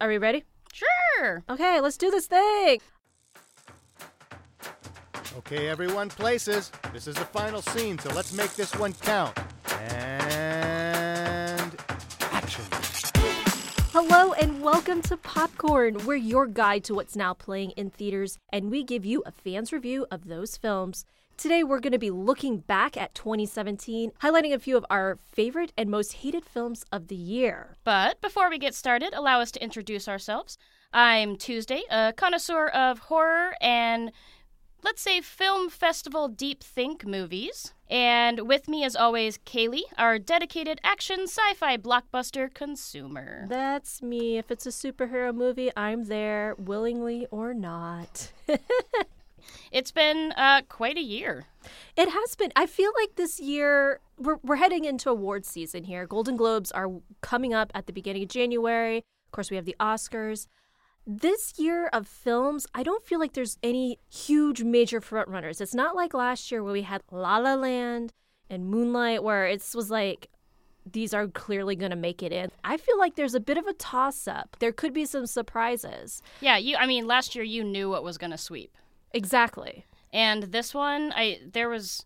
Are we ready? Sure. Okay, let's do this thing. Okay, everyone, places. This is the final scene, so let's make this one count. And action. Hello and welcome to Popcorn. We're your guide to what's now playing in theaters, and we give you a fan's review of those films. Today, we're going to be looking back at 2017, highlighting a few of our favorite and most hated films of the year. But before we get started, allow us to introduce ourselves. I'm Tuesday, a connoisseur of horror and let's say film festival deep think movies. And with me, as always, Kaylee, our dedicated action sci fi blockbuster consumer. That's me. If it's a superhero movie, I'm there, willingly or not. It's been uh, quite a year. It has been. I feel like this year we're we're heading into award season here. Golden Globes are coming up at the beginning of January. Of course, we have the Oscars. This year of films, I don't feel like there's any huge major frontrunners. It's not like last year where we had La La Land and Moonlight, where it was like these are clearly going to make it in. I feel like there's a bit of a toss up. There could be some surprises. Yeah, you. I mean, last year you knew what was going to sweep. Exactly. And this one, I there was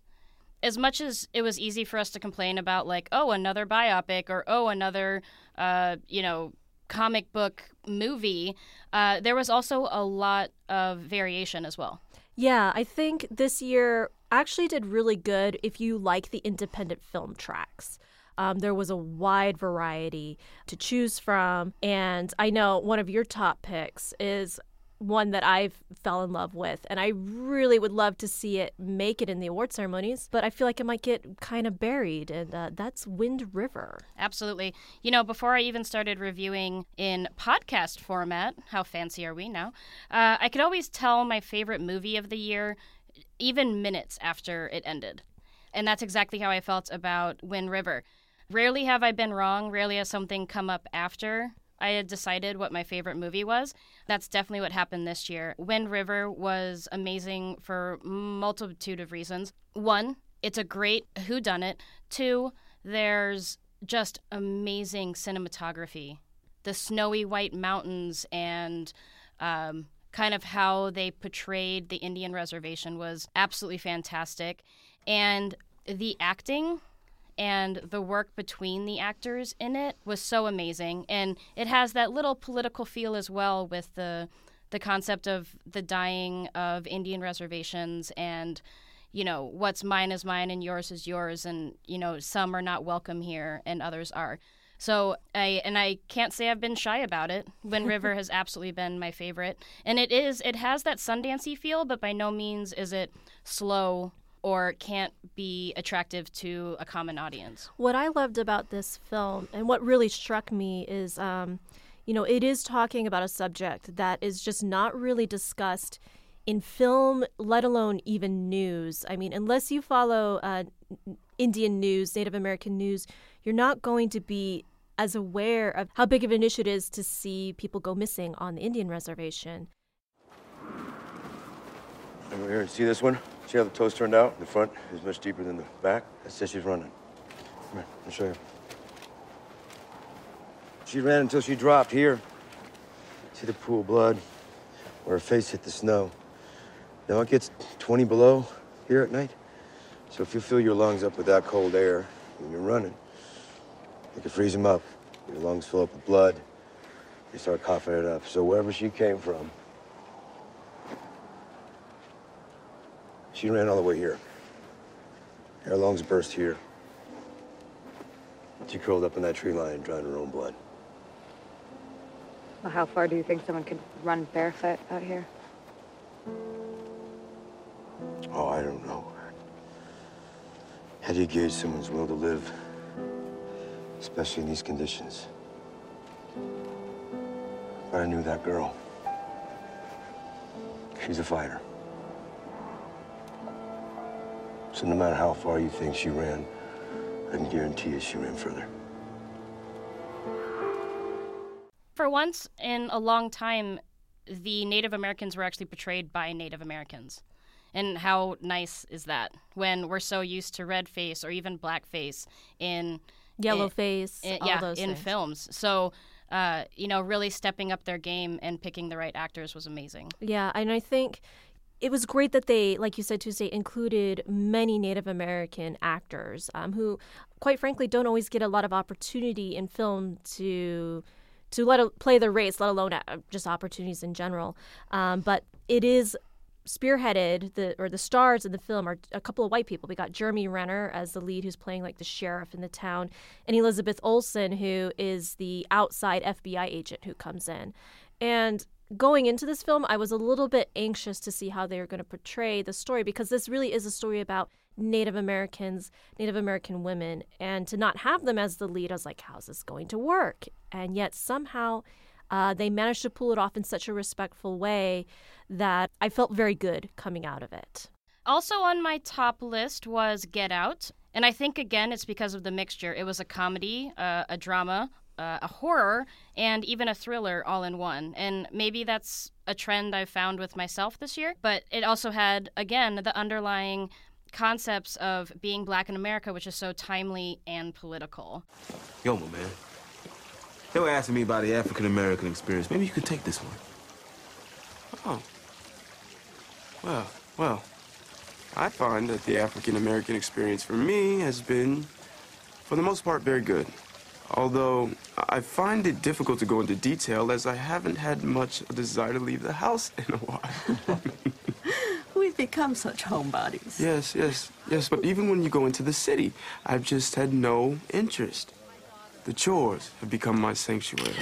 as much as it was easy for us to complain about like, oh, another biopic or oh, another uh, you know, comic book movie, uh, there was also a lot of variation as well. Yeah, I think this year actually did really good if you like the independent film tracks. Um, there was a wide variety to choose from. And I know one of your top picks is one that I've fell in love with, and I really would love to see it make it in the award ceremonies. But I feel like it might get kind of buried, and uh, that's Wind River. Absolutely. You know, before I even started reviewing in podcast format, how fancy are we now? Uh, I could always tell my favorite movie of the year even minutes after it ended, and that's exactly how I felt about Wind River. Rarely have I been wrong. Rarely has something come up after I had decided what my favorite movie was. That's definitely what happened this year. Wind River was amazing for multitude of reasons. One, it's a great whodunit. Two, there's just amazing cinematography. The snowy white mountains and um, kind of how they portrayed the Indian reservation was absolutely fantastic. And the acting and the work between the actors in it was so amazing. And it has that little political feel as well with the the concept of the dying of Indian reservations and you know what's mine is mine and yours is yours and you know some are not welcome here and others are. So I and I can't say I've been shy about it. Wind River has absolutely been my favorite, and it is it has that Sundancey feel, but by no means is it slow or can't be attractive to a common audience. What I loved about this film and what really struck me is, um, you know, it is talking about a subject that is just not really discussed in film, let alone even news. I mean, unless you follow uh, Indian news, Native American news, you're not going to be as aware of how big of an issue it is to see people go missing on the Indian reservation. Over here, see this one? See how the toes turned out? The front is much deeper than the back. That's says she's running. Come here, I'll show you. She ran until she dropped here. See the pool of blood where her face hit the snow. Now it gets 20 below here at night. So if you fill your lungs up with that cold air when you're running, you can freeze them up. Your lungs fill up with blood. You start coughing it up. So wherever she came from, She ran all the way here. Her lungs burst here. She curled up in that tree line and drowned her own blood. Well, how far do you think someone could run barefoot out here? Oh, I don't know. How do you gauge someone's will to live? Especially in these conditions. But I knew that girl. She's a fighter. So no matter how far you think she ran, I can guarantee you she ran further. For once in a long time, the Native Americans were actually portrayed by Native Americans. And how nice is that when we're so used to red face or even black face in yellow face, in, yeah, in things. films. So uh, you know, really stepping up their game and picking the right actors was amazing. Yeah, and I think it was great that they, like you said, Tuesday, included many Native American actors um, who, quite frankly, don't always get a lot of opportunity in film to to let a, play the race, let alone uh, just opportunities in general. Um, but it is spearheaded the or the stars of the film are a couple of white people. We got Jeremy Renner as the lead, who's playing like the sheriff in the town, and Elizabeth Olsen, who is the outside FBI agent who comes in. And going into this film, I was a little bit anxious to see how they were going to portray the story because this really is a story about Native Americans, Native American women, and to not have them as the lead, I was like, how's this going to work? And yet somehow uh, they managed to pull it off in such a respectful way that I felt very good coming out of it. Also on my top list was Get Out. And I think, again, it's because of the mixture. It was a comedy, uh, a drama, uh, a horror, and even a thriller all in one. And maybe that's a trend I've found with myself this year. But it also had, again, the underlying concepts of being black in America, which is so timely and political. Yo, my man. They were asking me about the African American experience. Maybe you could take this one. Oh. Well, well. I find that the African American experience for me has been, for the most part, very good. Although I find it difficult to go into detail as I haven't had much desire to leave the house in a while. We've become such homebodies. yes, yes, yes, but even when you go into the city, I've just had no interest. The chores have become my sanctuary.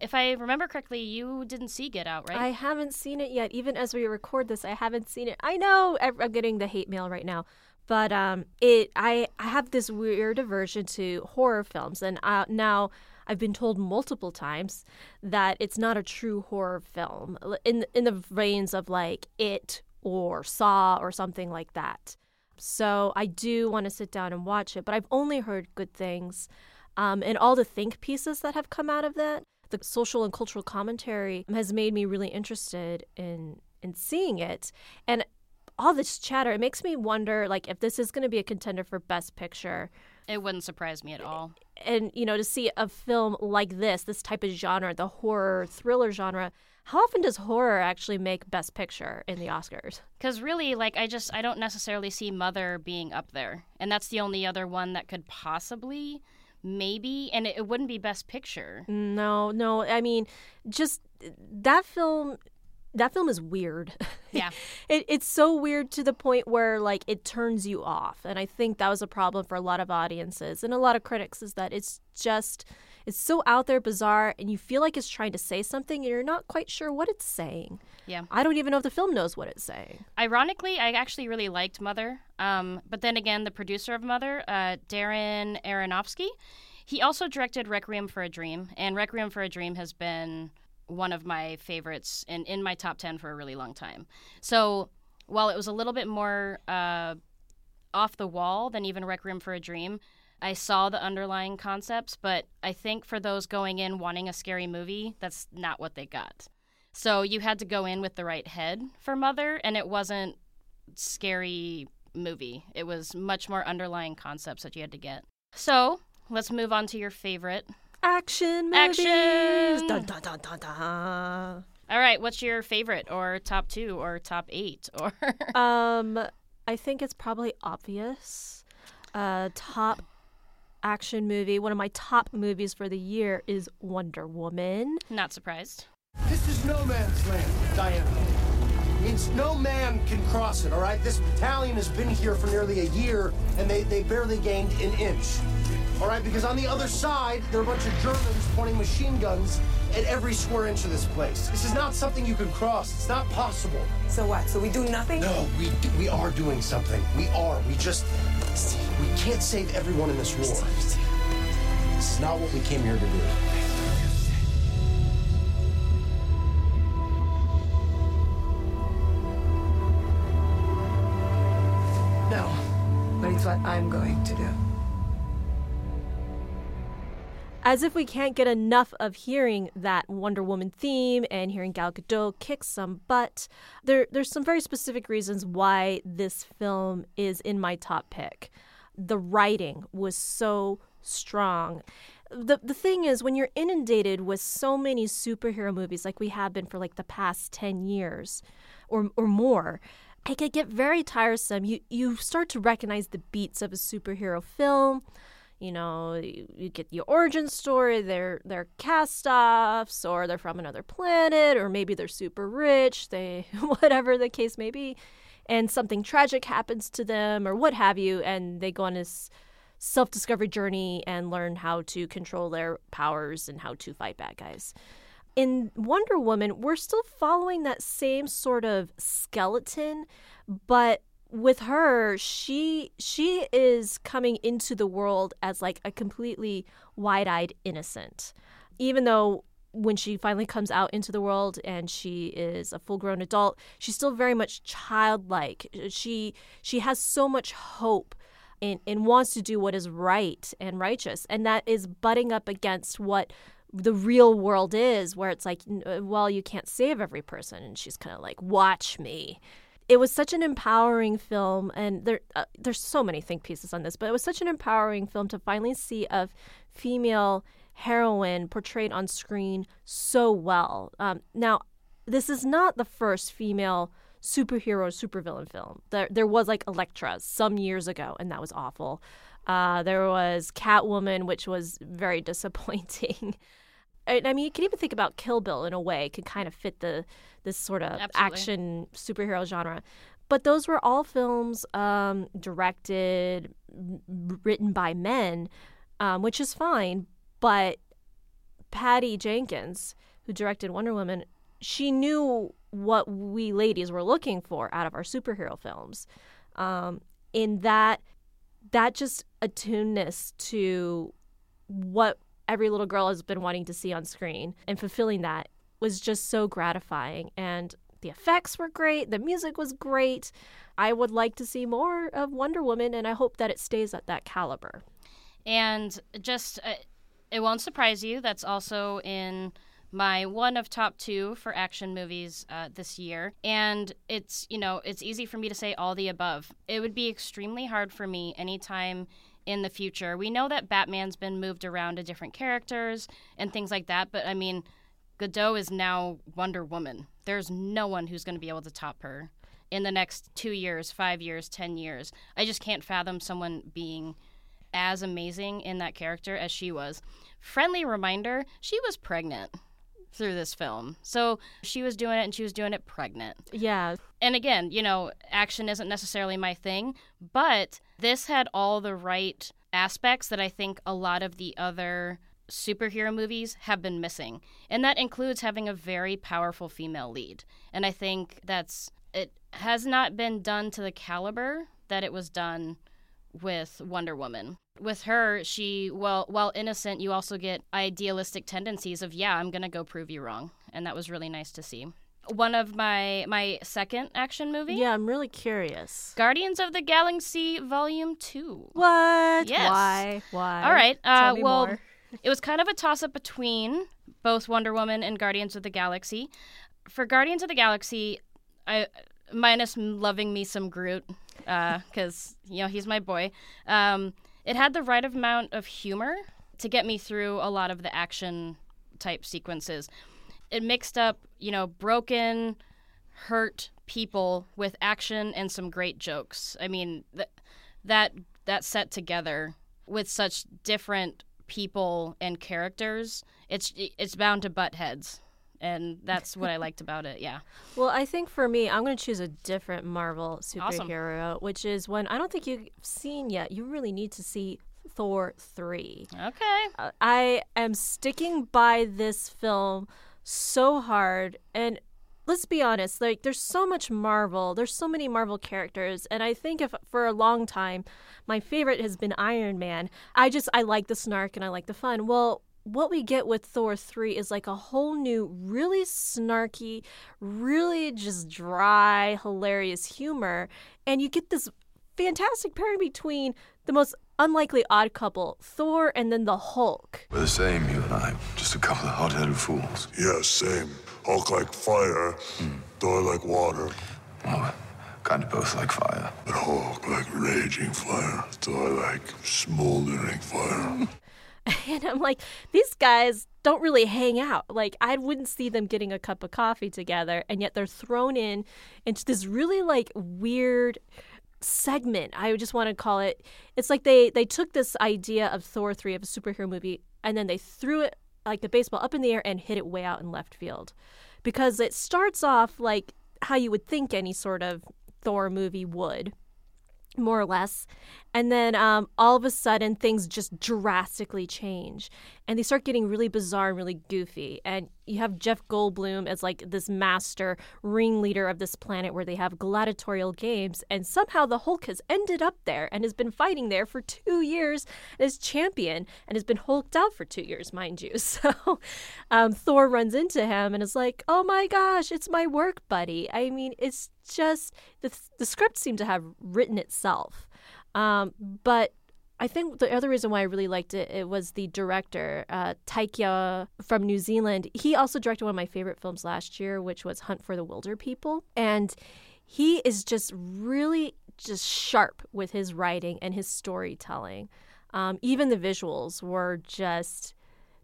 If I remember correctly, you didn't see Get Out, right? I haven't seen it yet. Even as we record this, I haven't seen it. I know I'm getting the hate mail right now, but um, it I I have this weird aversion to horror films, and uh, now I've been told multiple times that it's not a true horror film in in the veins of like It or Saw or something like that. So I do want to sit down and watch it, but I've only heard good things. Um, and all the think pieces that have come out of that, the social and cultural commentary has made me really interested in in seeing it. And all this chatter, it makes me wonder like if this is going to be a contender for best picture. It wouldn't surprise me at all. And you know, to see a film like this, this type of genre, the horror thriller genre, how often does horror actually make best picture in the Oscars? Because really, like, I just I don't necessarily see Mother being up there, and that's the only other one that could possibly maybe and it, it wouldn't be best picture No, no. I mean, just that film. That film is weird. Yeah. it, it's so weird to the point where like it turns you off, and I think that was a problem for a lot of audiences and a lot of critics is that it's just it's so out there, bizarre, and you feel like it's trying to say something, and you're not quite sure what it's saying. Yeah. I don't even know if the film knows what it's saying. ironically i actually really liked mother um, but then again the producer of mother uh, darren aronofsky he also directed requiem for a dream and requiem for a dream has been one of my favorites and in my top 10 for a really long time so while it was a little bit more uh, off the wall than even requiem for a dream I saw the underlying concepts, but I think for those going in wanting a scary movie, that's not what they got. So you had to go in with the right head for Mother, and it wasn't scary movie. It was much more underlying concepts that you had to get. So let's move on to your favorite. Action movies. Action! Dun, dun, dun, dun, dun. All right, what's your favorite, or top two, or top eight, or Um, I think it's probably obvious. Uh, top action movie. One of my top movies for the year is Wonder Woman. not surprised? This is no man's land, Diana. Means no man can cross it, all right? This battalion has been here for nearly a year, and they, they barely gained an inch. All right, because on the other side, there are a bunch of Germans pointing machine guns at every square inch of this place. This is not something you can cross. It's not possible. So what? So we do nothing? No, we we are doing something. We are. We just we can't save everyone in this war. This is not what we came here to do. No. But it's what I'm going to do. As if we can't get enough of hearing that Wonder Woman theme and hearing Gal Gadot kick some butt, there there's some very specific reasons why this film is in my top pick. The writing was so strong. the the thing is when you're inundated with so many superhero movies like we have been for like the past 10 years or or more it can get very tiresome you you start to recognize the beats of a superhero film you know you, you get the origin story they're they're cast-offs or they're from another planet or maybe they're super rich they whatever the case may be and something tragic happens to them or what have you and they go on this self discovery journey and learn how to control their powers and how to fight bad guys. In Wonder Woman, we're still following that same sort of skeleton, but with her, she she is coming into the world as like a completely wide-eyed innocent. Even though when she finally comes out into the world and she is a full-grown adult, she's still very much childlike. She she has so much hope and, and wants to do what is right and righteous. And that is butting up against what the real world is, where it's like, well, you can't save every person. And she's kind of like, watch me. It was such an empowering film, and there uh, there's so many think pieces on this, but it was such an empowering film to finally see a female heroine portrayed on screen so well. Um, now, this is not the first female superhero supervillain film. There there was like Elektra some years ago, and that was awful. Uh, there was Catwoman, which was very disappointing. I mean, you can even think about Kill Bill in a way, could kind of fit the this sort of Absolutely. action superhero genre. But those were all films um, directed, written by men, um, which is fine. But Patty Jenkins, who directed Wonder Woman, she knew what we ladies were looking for out of our superhero films. Um, in that, that just attuneness to what every little girl has been wanting to see on screen and fulfilling that was just so gratifying. And the effects were great, the music was great. I would like to see more of Wonder Woman, and I hope that it stays at that caliber. And just, uh, it won't surprise you, that's also in my one of top two for action movies uh, this year. And it's, you know, it's easy for me to say all the above. It would be extremely hard for me anytime in the future. We know that Batman's been moved around to different characters and things like that, but I mean, Gadot is now Wonder Woman. There's no one who's going to be able to top her in the next two years, five years, ten years. I just can't fathom someone being as amazing in that character as she was. Friendly reminder she was pregnant through this film. So she was doing it and she was doing it pregnant. Yeah. And again, you know, action isn't necessarily my thing, but this had all the right aspects that I think a lot of the other superhero movies have been missing. And that includes having a very powerful female lead. And I think that's it has not been done to the caliber that it was done with Wonder Woman with her, she well while innocent, you also get idealistic tendencies of yeah, I'm gonna go prove you wrong, and that was really nice to see. One of my my second action movie. Yeah, I'm really curious. Guardians of the Galaxy Volume Two. What? Yes. Why? Why? All right. Uh, well, more. it was kind of a toss up between both Wonder Woman and Guardians of the Galaxy. For Guardians of the Galaxy, I minus loving me some Groot because uh, you know he's my boy. Um, it had the right amount of humor to get me through a lot of the action type sequences. It mixed up, you know, broken, hurt people with action and some great jokes. I mean, that that that set together with such different people and characters, it's it's bound to butt heads and that's what I liked about it. Yeah. Well, I think for me, I'm going to choose a different Marvel superhero, awesome. which is one I don't think you've seen yet. You really need to see Thor 3. Okay. Uh, I am sticking by this film so hard and let's be honest, like there's so much Marvel, there's so many Marvel characters, and I think if for a long time my favorite has been Iron Man. I just I like the snark and I like the fun. Well, what we get with Thor 3 is like a whole new, really snarky, really just dry, hilarious humor. And you get this fantastic pairing between the most unlikely odd couple, Thor, and then the Hulk. We're the same, you and I. Just a couple of hot headed fools. Yeah, same. Hulk like fire, mm. Thor like water. Well, kind of both like fire. But Hulk like raging fire, Thor like smoldering fire. And I'm like, these guys don't really hang out. Like, I wouldn't see them getting a cup of coffee together, and yet they're thrown in into this really like weird segment. I just want to call it. It's like they they took this idea of Thor three of a superhero movie, and then they threw it like the baseball up in the air and hit it way out in left field, because it starts off like how you would think any sort of Thor movie would more or less. And then um, all of a sudden, things just drastically change. And they start getting really bizarre and really goofy. And you have Jeff Goldblum as like this master ringleader of this planet where they have gladiatorial games. And somehow the Hulk has ended up there and has been fighting there for two years as champion and has been hulked out for two years, mind you. So um, Thor runs into him and is like, oh my gosh, it's my work buddy. I mean, it's just the, the script seemed to have written itself. Um, but I think the other reason why I really liked it, it was the director, uh, Taika from New Zealand. He also directed one of my favorite films last year, which was Hunt for the Wilderpeople. And he is just really just sharp with his writing and his storytelling. Um, even the visuals were just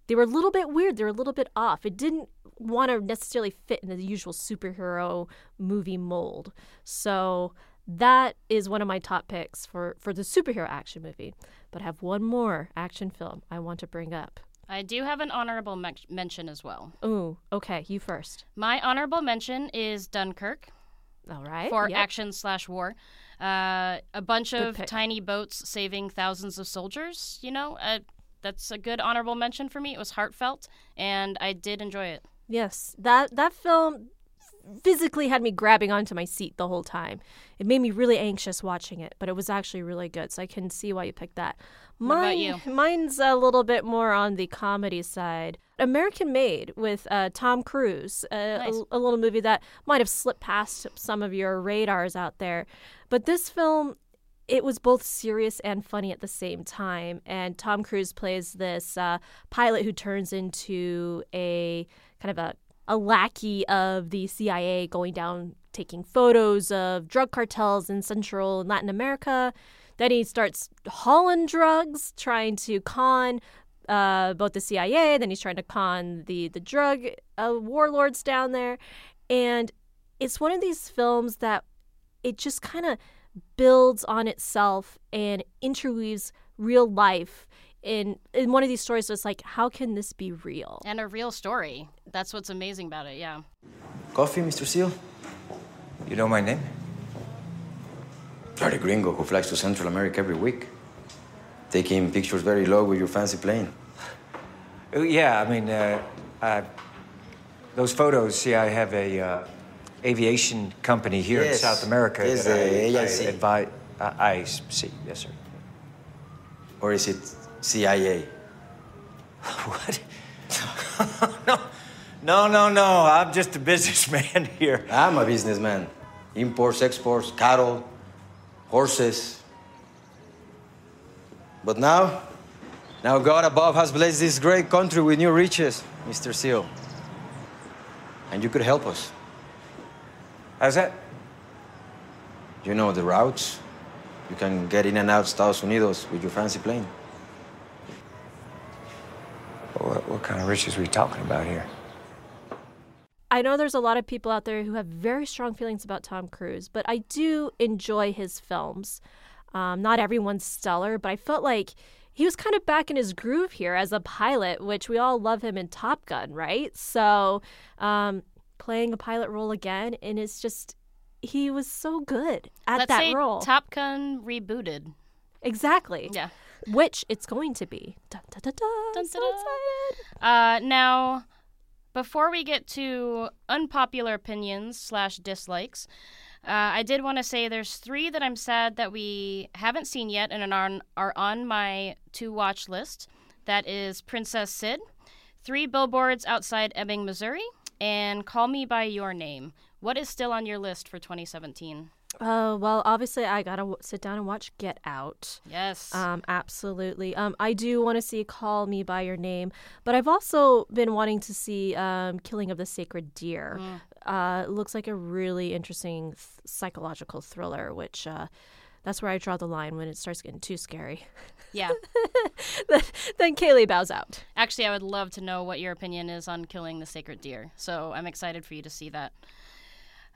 they were a little bit weird. They were a little bit off. It didn't want to necessarily fit in the usual superhero movie mold. So that is one of my top picks for, for the superhero action movie. But I have one more action film I want to bring up. I do have an honorable me- mention as well. Ooh, okay, you first. My honorable mention is Dunkirk. All right. For yep. action slash war. Uh, a bunch of tiny boats saving thousands of soldiers, you know, uh, that's a good honorable mention for me. It was heartfelt, and I did enjoy it. Yes, that that film physically had me grabbing onto my seat the whole time. It made me really anxious watching it, but it was actually really good. So I can see why you picked that. Mine, Mine's a little bit more on the comedy side. American Made with uh, Tom Cruise, uh, nice. a, a little movie that might have slipped past some of your radars out there. But this film it was both serious and funny at the same time. And Tom Cruise plays this uh, pilot who turns into a kind of a, a lackey of the CIA going down taking photos of drug cartels in Central and Latin America. Then he starts hauling drugs, trying to con uh, both the CIA. Then he's trying to con the the drug uh, warlords down there, and it's one of these films that it just kind of builds on itself and interweaves real life in in one of these stories. It's like how can this be real? And a real story. That's what's amazing about it yeah. Coffee mr seal? You know my name? You're the gringo who flies to central america every week. Taking pictures very low with your fancy plane. Uh, yeah i mean uh, uh, those photos see i have a uh, aviation company here yes. in South America. Yes, the I, I, advise, I, I see, yes, sir. Or is it CIA? what? no, no, no, no. I'm just a businessman here. I'm a businessman. Imports, exports, cattle, horses. But now, now God above has blessed this great country with new riches, Mr. Seal. And you could help us. How's that? You know the routes. You can get in and out Estados Unidos with your fancy plane. What, what kind of riches are we talking about here? I know there's a lot of people out there who have very strong feelings about Tom Cruise, but I do enjoy his films. Um, not everyone's stellar, but I felt like he was kind of back in his groove here as a pilot, which we all love him in Top Gun, right? So, um, playing a pilot role again, and it's just he was so good at Let's that say role. Top Gun rebooted. Exactly. Yeah. Which it's going to be. Dun, dun, dun, dun. Dun, so dun, excited. Uh, now, before we get to unpopular opinions slash dislikes, uh, I did want to say there's three that I'm sad that we haven't seen yet and are on, are on my to watch list. That is Princess Cyd, Three Billboards Outside Ebbing, Missouri, and Call Me By Your Name. What is still on your list for 2017? Uh, well, obviously, I gotta w- sit down and watch Get Out. Yes. Um, absolutely. Um, I do want to see Call Me by Your Name, but I've also been wanting to see um, Killing of the Sacred Deer. Mm. Uh, looks like a really interesting th- psychological thriller, which uh, That's where I draw the line when it starts getting too scary. Yeah. then, then Kaylee bows out. Actually, I would love to know what your opinion is on killing the sacred deer. So I'm excited for you to see that.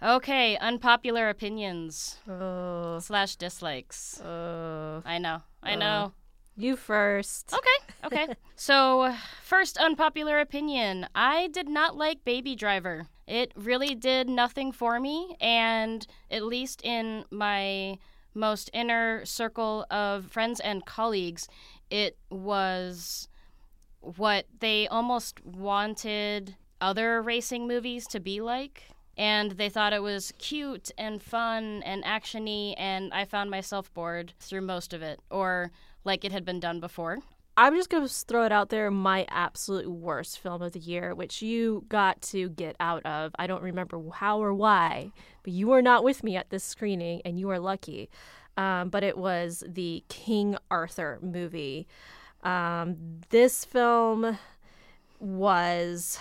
Okay, unpopular opinions Oh. slash dislikes. Oh. I know. I Oh. know. You first. Okay, okay. so, first unpopular opinion I did not like Baby Driver. It really did nothing for me, and at least in my most inner circle of friends and colleagues, it was what they almost wanted other racing movies to be like. And they thought it was cute and fun and actiony, and I found myself bored through most of it, or like it had been done before. I'm just going to throw it out there my absolute worst film of the year, which you got to get out of. I don't remember how or why, but you were not with me at this screening, and you are lucky. Um, but it was the King Arthur movie. Um, this film was,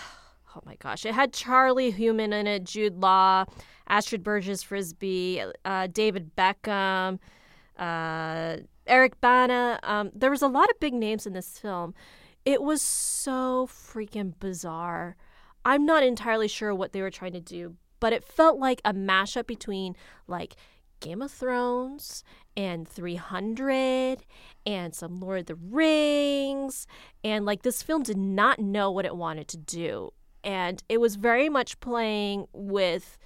oh my gosh, it had Charlie Hunnam in it, Jude Law, Astrid Bergès-Frisbey, uh, David Beckham, uh, Eric Bana. Um, there was a lot of big names in this film. It was so freaking bizarre. I'm not entirely sure what they were trying to do, but it felt like a mashup between like Game of Thrones and 300 and some Lord of the Rings. And like this film did not know what it wanted to do. And it was very much playing with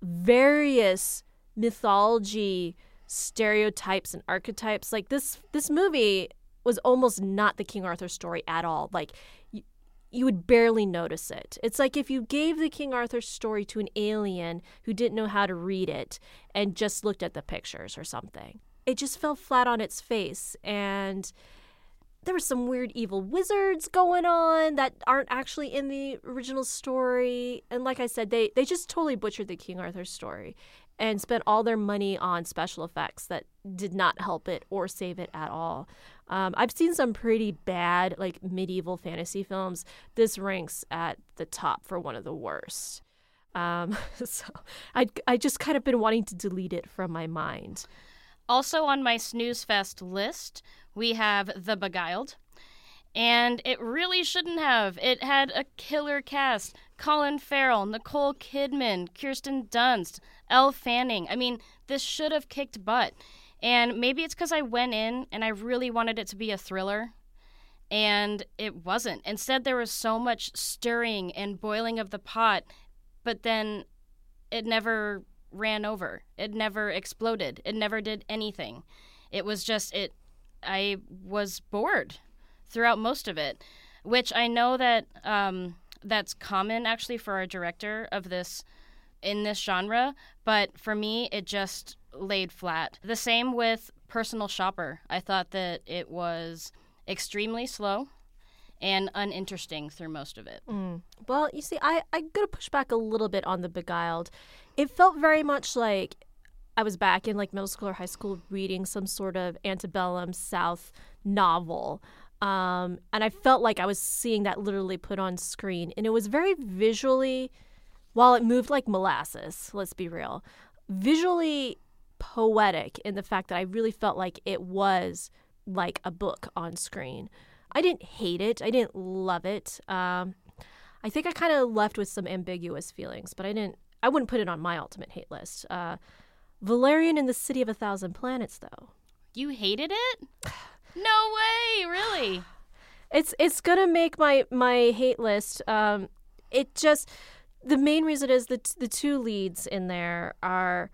various mythology stereotypes and archetypes. Like this this movie was almost not the King Arthur story at all. Like you, would barely notice it. It's like if you gave the King Arthur story to an alien who didn't know how to read it and just looked at the pictures or something. It just fell flat on its face and there were some weird evil wizards going on that aren't actually in the original story. And like I said, they, they just totally butchered the King Arthur story and spent all their money on special effects that did not help it or save it at all. Um, I've seen some pretty bad, like medieval fantasy films. This ranks at the top for one of the worst. Um, so I I just kind of been wanting to delete it from my mind. Also on my snooze fest list, we have The Beguiled. And it really shouldn't have. It had a killer cast Colin Farrell, Nicole Kidman, Kirsten Dunst, Elle Fanning. I mean, this should have kicked butt. And maybe it's because I went in and I really wanted it to be a thriller. And it wasn't. Instead, there was so much stirring and boiling of the pot, but then it never ran over. It never exploded. It never did anything. It was just, it. I was bored throughout most of it, which I know that um, that's common actually for a director of this in this genre, but for me, it just laid flat. The same with Personal Shopper. I thought that it was extremely slow and uninteresting through most of it. Mm. Well, you see, I I'm gonna push back a little bit on the Beguiled. It felt very much like I was back in like middle school or high school reading some sort of antebellum South novel. Um, and I felt like I was seeing that literally put on screen. And it was very visually, while it moved like molasses, let's be real, visually poetic in the fact that I really felt like it was like a book on screen. I didn't hate it, I didn't love it. Um, I think I kind of left with some ambiguous feelings, but I didn't. I wouldn't put it on my ultimate hate list. Uh, Valerian in the City of a Thousand Planets, though. You hated it? No way, really? It's it's gonna make my my hate list. Um, it just the main reason is that the two leads in there are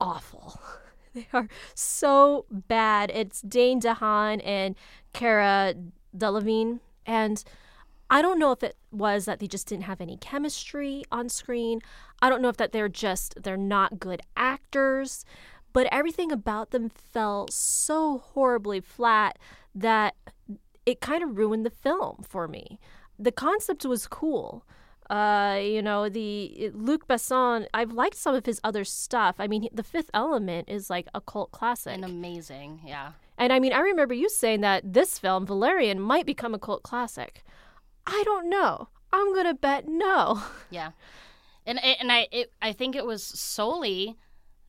awful. They are so bad. It's Dane DeHaan and Cara Delevingne, and I don't know if it was that they just didn't have any chemistry on screen. I don't know if that they're just they're not good actors, but everything about them fell so horribly flat that it kind of ruined the film for me. The concept was cool. Uh, you know, the Luc Besson, I've liked some of his other stuff. I mean, The Fifth Element is like a cult classic. And amazing, yeah. And I mean, I remember you saying that this film, Valerian, might become a cult classic. I don't know. I'm gonna bet no. Yeah, and and I it, I think it was solely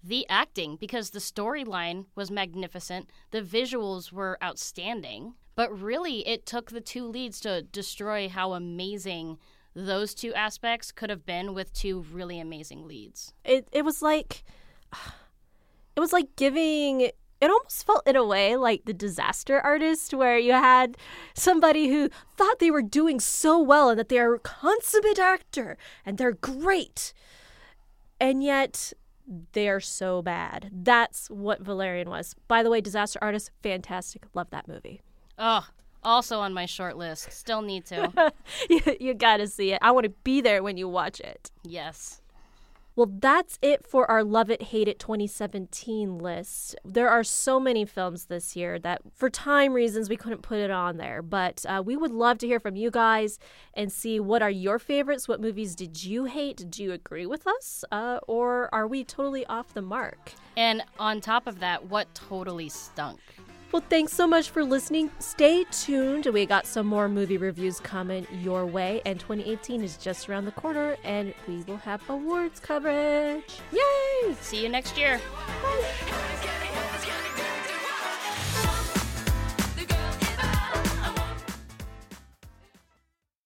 the acting because the storyline was magnificent, the visuals were outstanding, but really it took the two leads to destroy how amazing those two aspects could have been with two really amazing leads. It it was like it was like giving it almost felt in a way like the disaster artist where you had somebody who thought they were doing so well and that they are a consummate actor and they're great and yet they're so bad. That's what valerian was. By the way disaster artist fantastic. Love that movie. Oh also on my short list. Still need to. You, you gotta see it. I want to be there when you watch it. Yes well, that's it for our Love It, Hate It 2017 list. There are so many films this year that, for time reasons, we couldn't put it on there. But uh, we would love to hear from you guys and see what are your favorites. What movies did you hate? Do you agree with us? Uh, or are we totally off the mark? And on top of that, what totally stunk? Well, thanks so much for listening. Stay tuned. We got some more movie reviews coming your way, and 2018 is just around the corner, and we will have awards coverage. Yay! See you next year. Bye.